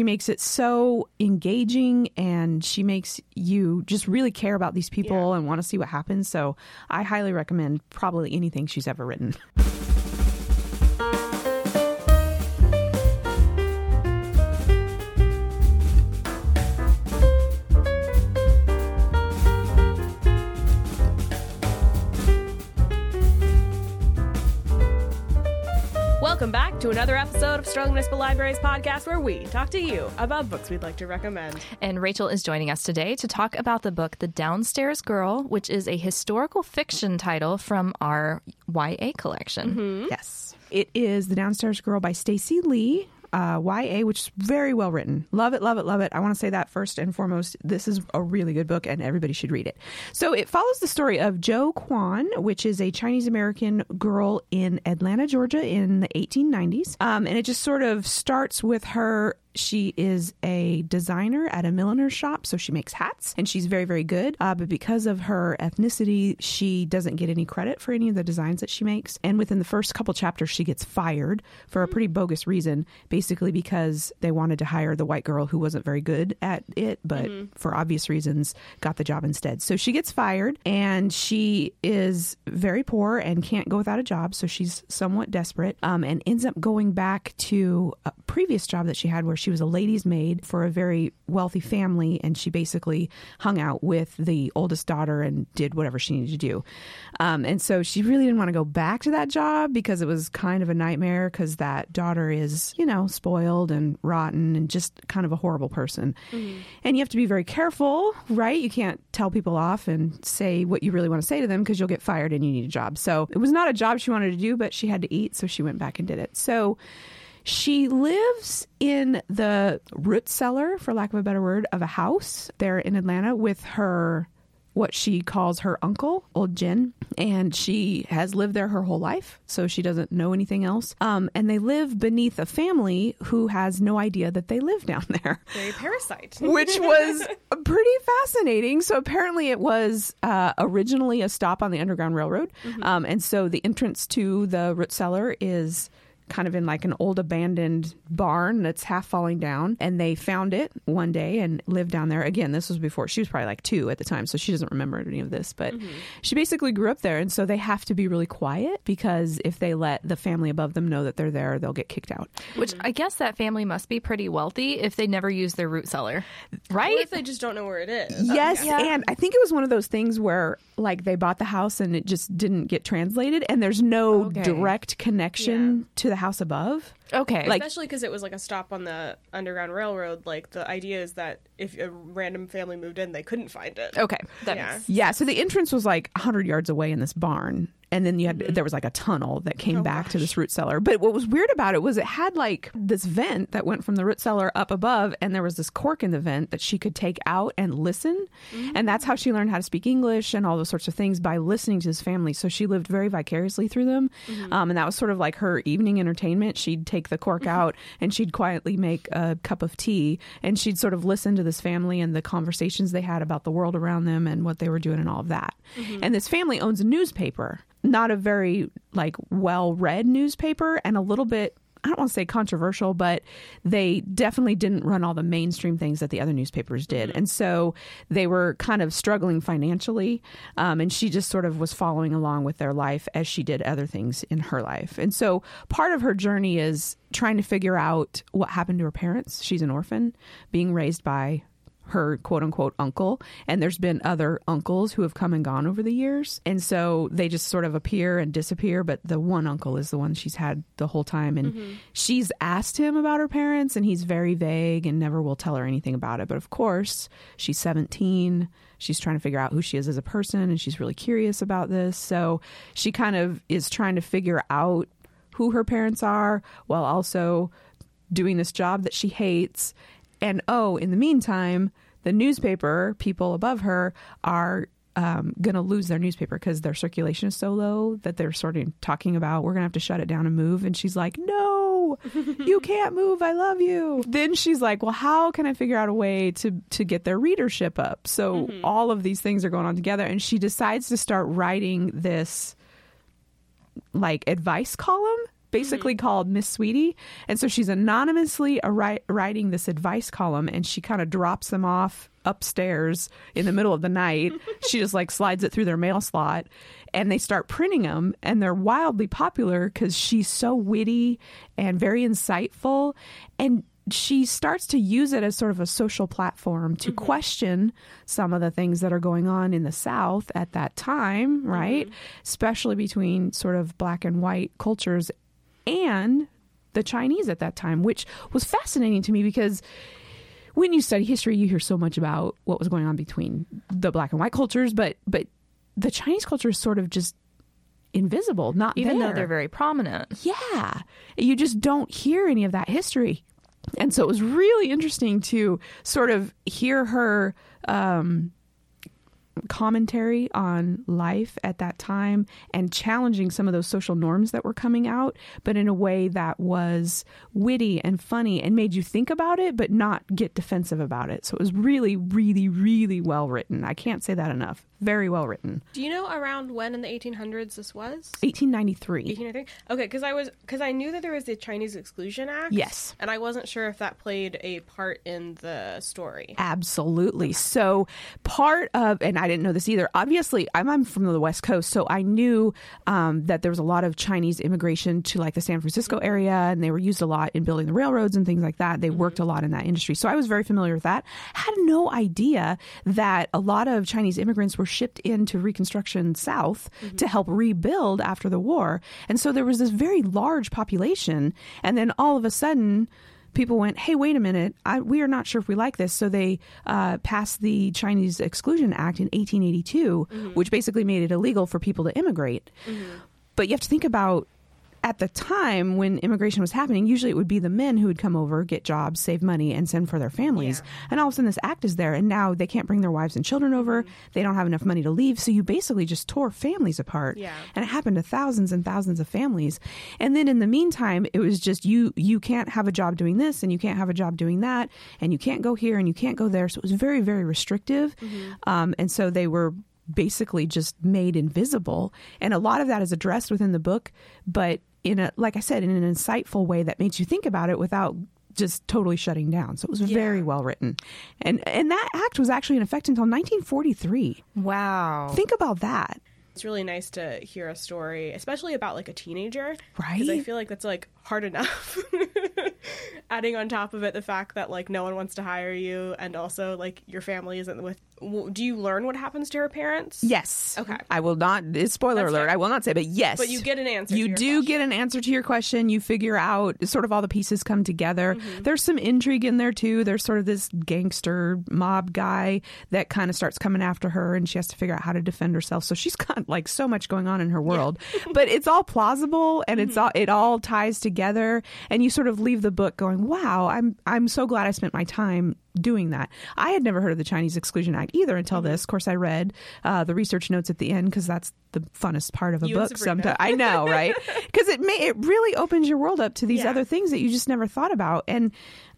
she makes it so engaging and she makes you just really care about these people and want to see what happens. So I highly recommend probably anything she's ever written. Welcome back to another episode of Sterling Municipal Libraries podcast where we talk to you about books we'd like to recommend. And Rachel is joining us today to talk about the book The Downstairs Girl, which is a historical fiction title from our YA collection. Mm-hmm. Yes. It is The Downstairs Girl by Stacey Lee. Uh, YA, which is very well written. Love it, love it, love it. I want to say that first and foremost. This is a really good book, and everybody should read it. So it follows the story of Jo Kuan, which is a Chinese American girl in Atlanta, Georgia, in the 1890s. Um, and it just sort of starts with her she is a designer at a milliner's shop, so she makes hats and she's very, very good. Uh, but because of her ethnicity, she doesn't get any credit for any of the designs that she makes. And within the first couple chapters, she gets fired for a pretty bogus reason, basically because they wanted to hire the white girl who wasn't very good at it, but for obvious reasons, got the job instead. So she gets fired and she is very poor and can't go without a job. So she's somewhat desperate um, and ends up going back to a previous job that she had where she was a lady's maid for a very wealthy family. And she basically hung out with the oldest daughter and did whatever she needed to do. Um, and so she really didn't want to go back to that job because it was kind of a nightmare because that daughter is, you know, spoiled and rotten and just kind of a horrible person. And you have to be very careful, right? You can't tell people off and say what you really want to say to them because you'll get fired and you need a job. So it was not a job she wanted to do, but she had to eat. So she went back and did it. So she lives in the root cellar, for lack of a better word, of a house there in Atlanta with her what she calls her uncle, old Gin, and she has lived there her whole life, so she doesn't know anything else. Um, and they live beneath a family who has no idea that they live down there Very parasite. which was pretty fascinating. So apparently, it was uh, originally a stop on the Underground Railroad, um, and so the entrance to the root cellar is kind of in like an old abandoned barn that's half falling down and they found it one day and lived down there again this was before she was probably like two at the time so she doesn't remember any of this but mm-hmm. she basically grew up there and so they have to be really quiet because if they let the family above them know that they're there they'll get kicked out Which mm-hmm. I guess that family must be pretty wealthy if they never use their root cellar. right What if they just don't know where it is? Yes, and I think it was one of those things where like they bought the house and it just didn't get translated and there's no Okay. direct connection Yeah. to the house above. Okay. Like- Especially because it was like a stop on the Underground Railroad. Like the idea is that if a random family moved in, they couldn't find it. okay. That Yeah. makes- Yeah, so the entrance was like 100 yards away in this barn and then you had mm-hmm. there was like a tunnel that came oh, back to this root cellar. But what was weird about it was it had like this vent that went from the root cellar up above and there was this cork in the vent that she could take out and listen. Mm-hmm. And that's how she learned how to speak English and all those sorts of things by listening to this family. So she lived very vicariously through them. Mm-hmm. Um, and that was sort of like her evening entertainment. She'd take the cork out and she'd quietly make a cup of tea and she'd sort of listen to this family and the conversations they had about the world around them and what they were doing and all of that. And this family owns a newspaper, not a very like well read newspaper and a little bit I don't want to say controversial, but they definitely didn't run all the mainstream things that the other newspapers did. And so they were kind of struggling financially. Um, and she just sort of was following along with their life as she did other things in her life. And so part of her journey is trying to figure out what happened to her parents. She's an orphan, being raised by her quote unquote uncle. And there's been other uncles who have come and gone over the years. And so they just sort of appear and disappear. But the one uncle is the one she's had the whole time. And mm-hmm. she's asked him about her parents, and he's very vague and never will tell her anything about it. But of course, she's 17. She's trying to figure out who she is as a person, and she's really curious about this. So she kind of is trying to figure out who her parents are while also doing this job that she hates. And oh, in the meantime, the newspaper people above her are um, going to lose their newspaper because their circulation is so low that they're sort of talking about we're going to have to shut it down and move. And she's like, no, you can't move. I love you. Then she's like, well, how can I figure out a way to to get their readership up? So all of these things are going on together, and she decides to start writing this like advice column basically mm-hmm. called Miss Sweetie. And so she's anonymously writing this advice column and she kind of drops them off upstairs in the middle of the night. she just like slides it through their mail slot and they start printing them and they're wildly popular because she's so witty and very insightful. And she starts to use it as sort of a social platform to mm-hmm. question some of the things that are going on in the South at that time, right? Mm-hmm. Especially between sort of black and white cultures and the Chinese at that time, which was fascinating to me because when you study history, you hear so much about what was going on between the black and white cultures, but but the Chinese culture is sort of just invisible, not Even there. though they're very prominent. Yeah. You just don't hear any of that history. And so it was really interesting to sort of hear her um, commentary on life at that time and challenging some of those social norms that were coming out, but in a way that was witty and funny and made you think about it, but not get defensive about it. So it was really, really, really well written. I can't say that enough. Very well written. Do you know around when in the 1800s this was? 1893. 1893. Okay, because I was because I knew that there was the Chinese Exclusion Act. Yes. and I wasn't sure if that played a part in the story. Absolutely. So, part of, and I didn't know this either. Obviously, I'm, I'm from the West Coast, so I knew um, that there was a lot of Chinese immigration to like the San Francisco area, and they were used a lot in building the railroads and things like that. They worked a lot in that industry. So, I was very familiar with that. Had no idea that a lot of Chinese immigrants were shipped into Reconstruction South mm-hmm. to help rebuild after the war. And so, there was this very large population, and then all of a sudden, people went, "Hey, wait a minute, I, we are not sure if we like this." So they uh, passed the Chinese Exclusion Act in 1882, mm-hmm. which basically made it illegal for people to immigrate. Mm-hmm. But you have to think about at the time when immigration was happening, usually it would be the men who would come over, get jobs, save money, and send for their families. And all of a sudden, this act is there, and now they can't bring their wives and children over. They don't have enough money to leave, so you basically just tore families apart. Yeah. And it happened to thousands and thousands of families. And then in the meantime, it was just you you can't have a job doing this, and you can't have a job doing that, and you can't go here, and you can't go there. So it was very very restrictive. Um, and so they were basically just made invisible and a lot of that is addressed within the book but in a like i said in an insightful way that makes you think about it without just totally shutting down so it was very well written and and that act was actually in effect until 1943 Wow. think about that It's really nice to hear a story, especially about like a teenager, Right. Because I feel like that's like hard enough. Adding on top of it the fact that like no one wants to hire you, and also like your family isn't with. Do you learn what happens to her parents? yes Okay. i will not it's spoiler That's alert fair. i will not say but yes But you get an answer. you do question. get an answer to your question. You figure out sort of all the pieces come together. Mm-hmm. There's some intrigue in there too. There's sort of this gangster mob guy that kind of starts coming after her, and she has to figure out how to defend herself. So she's got like so much going on in her world, but it's all plausible and it's Mm-hmm. all it all ties together. And you sort of leave the book going, "Wow, I'm I'm so glad I spent my time." Doing that, I had never heard of the Chinese Exclusion Act either until Mm-hmm. this. Of course, I read uh, the research notes at the end because that's the funnest part of a You book. Sometimes I know, right? Because it may it really opens your world up to these Yeah. other things that you just never thought about. And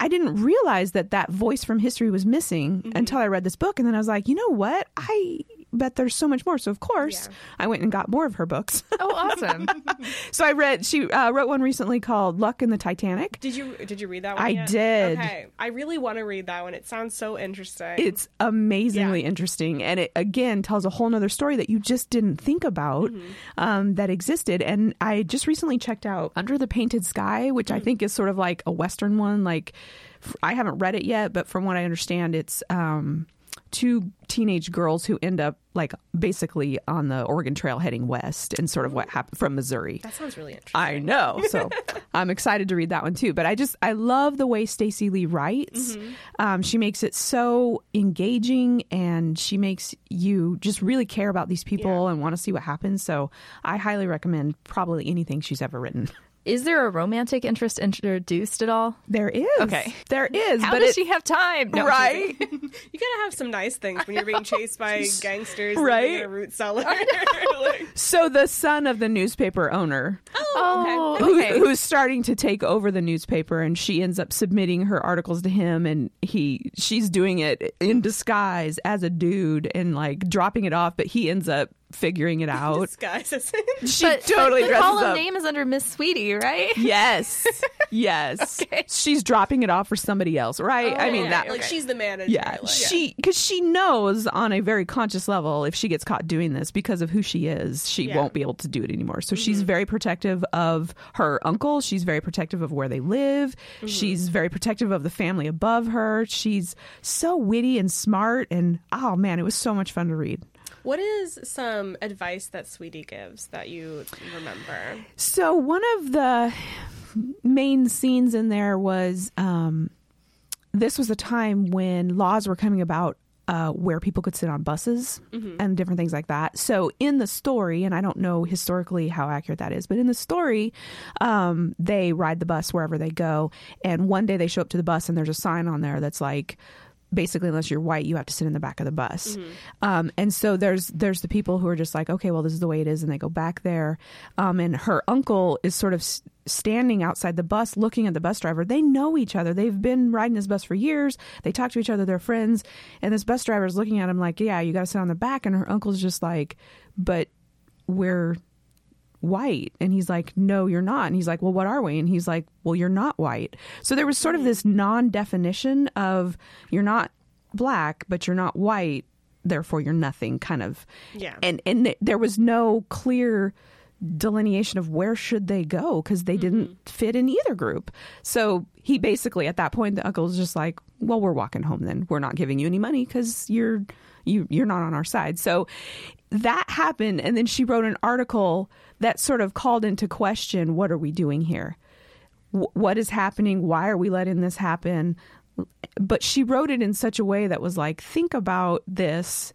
I didn't realize that that voice from history was missing Mm-hmm. until I read this book. And then I was like, you know what? I bet there's so much more. So of course, Yeah. I went and got more of her books. Oh, awesome. so I read. She uh, wrote one recently called "Luck in the Titanic." Did you did you read that one? I yet? did. Okay, I really want to read that one. It sounds so interesting. It's amazingly Yeah. interesting, and it again tells a whole nother story that you just didn't think about Mm-hmm. um, that existed. And I just recently checked out Under the Painted Sky, which Mm. I think is sort of like a Western one. Like f- I haven't read it yet, but from what I understand, it's um, two teenage girls who end up like basically on the Oregon Trail heading west, and sort of what happened from Missouri. that sounds really interesting. I know. So I'm excited to read that one too. But I just I love the way Stacey Lee writes. Um, she makes it so engaging, and she makes you just really care about these people and want to see what happens. So I highly recommend probably anything she's ever written. Is there a romantic interest introduced at all? There is. Okay. There is. How but does it- she have time? No, right. You gotta have some nice things when you're being chased by gangsters Right? living a root cellar. Like, so the son of the newspaper owner oh, oh, who, okay. who's starting to take over the newspaper and she ends up submitting her articles to him and he she's doing it in disguise as a dude and like dropping it off but he ends up figuring it out. Disguises. She But, totally but the dresses column up. name is under Miss Sweetie, right? Yes, yes. okay. She's dropping it off for somebody else, right? I mean oh, that. like she's the manager. Yeah, like- she because she knows on a very conscious level if she gets caught doing this because of who she is, she Yeah. won't be able to do it anymore. So she's mm-hmm. very protective of her uncle. She's very protective of where they live. Mm-hmm. She's very protective of the family above her. She's so witty and smart, and oh man, it was so much fun to read. What is some advice that Sweetie gives that you remember? So one of the main scenes in there was um, this was a time when laws were coming about uh, where people could sit on buses and different things like that. So in the story, and I don't know historically how accurate that is, but in the story, um, they ride the bus wherever they go, and one day they show up to the bus and there's a sign on there that's like basically unless you're white you have to sit in the back of the bus. Um, and so there's there's the people who are just like okay well this is the way it is and they go back there. Um, and her uncle is sort of s- standing outside the bus looking at the bus driver. They know each other. They've been riding this bus for years. They talk to each other. They're friends. And this bus driver is looking at him like yeah you got to sit on the back. And her uncle's just like but we're white. And he's like no you're not. And he's like well what are we? And he's like well you're not white. So there was sort of hmm. this non-definition of you're not black but you're not white therefore you're nothing kind of. Yeah. and and th- there was no clear delineation of where should they go because they didn't mm-hmm. fit in either group. So he basically at that point the uncle's just like well we're walking home then. We're not giving you any money because you're you you're not on our side. So that happened and then she wrote an article that sort of called into question what are we doing here? Wh- what is happening? Why are we letting this happen? But she wrote it in such a way that was like think about this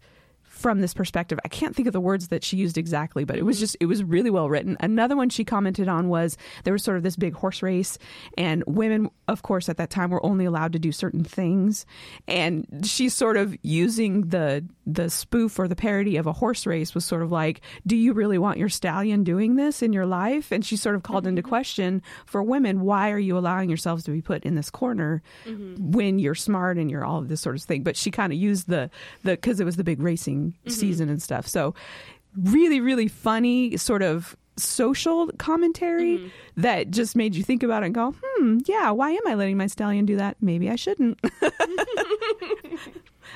from this perspective i can't think of the words that she used exactly but it was just it was really well written. Another one she commented on was there was sort of this big horse race and women of course at that time were only allowed to do certain things. And she's sort of using the the spoof or the parody of a horse race was sort of like do you really want your stallion doing this in your life? And she sort of called into mm-hmm. question for women why are you allowing yourselves to be put in this corner mm-hmm. when you're smart and you're all of this sort of thing? But she kind of used the the because it was the big racing Mm-hmm. season and stuff so really really funny sort of social commentary mm-hmm. that just made you think about it and go hmm yeah why am i letting my stallion do that maybe i shouldn't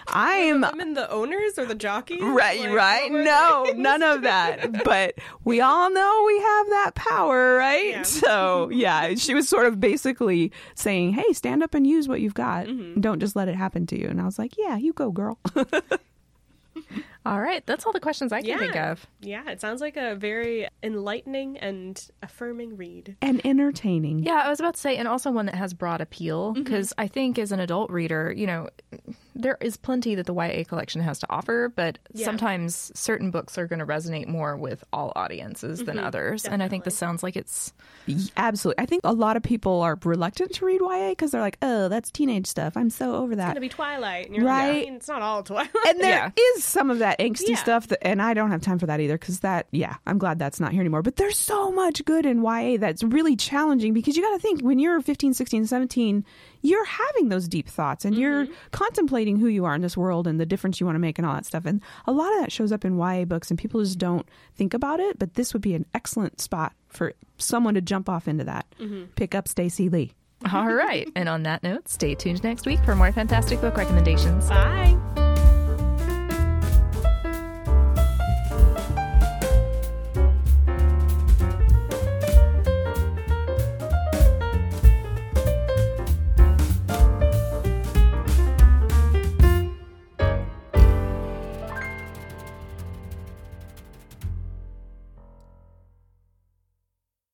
i am Women, the owners or the jockeys? Right, Like, right. No, none of that. But we all know we have that power, right? Yeah. So, yeah, she was sort of basically saying, hey, stand up and use what you've got. Mm-hmm. Don't just let it happen to you. And I was like, yeah, you go, girl. All right, that's all the questions I can Yeah. think of. Yeah, it sounds like a very enlightening and affirming read. and entertaining. Yeah, I was about to say, and also one that has broad appeal Mm-hmm. because I think as an adult reader, you know, there is plenty that the YA collection has to offer, but Yeah. sometimes certain books are going to resonate more with all audiences than Mm-hmm. others. And I think this sounds like it's Absolutely. I think a lot of people are reluctant to read YA because they're like, oh, that's teenage stuff. I'm so over that. It's Gonna be Twilight, and you're Right. like, I mean, it's not all Twilight. and there is Yeah. some of that angsty Yeah. stuff that, and I don't have time for that either because that, yeah, I'm glad that's not here anymore. But there's so much good in YA that's really challenging because you got to think when you're 15, 16, 17, you're having those deep thoughts and you're mm-hmm. contemplating who you are in this world and the difference you want to make and all that stuff. And a lot of that shows up in YA books and people just don't think about it. But this would be an excellent spot for someone to jump off into that. Mm-hmm. Pick up Stacey Lee. all right. and on that note, stay tuned next week for more fantastic book recommendations. Bye.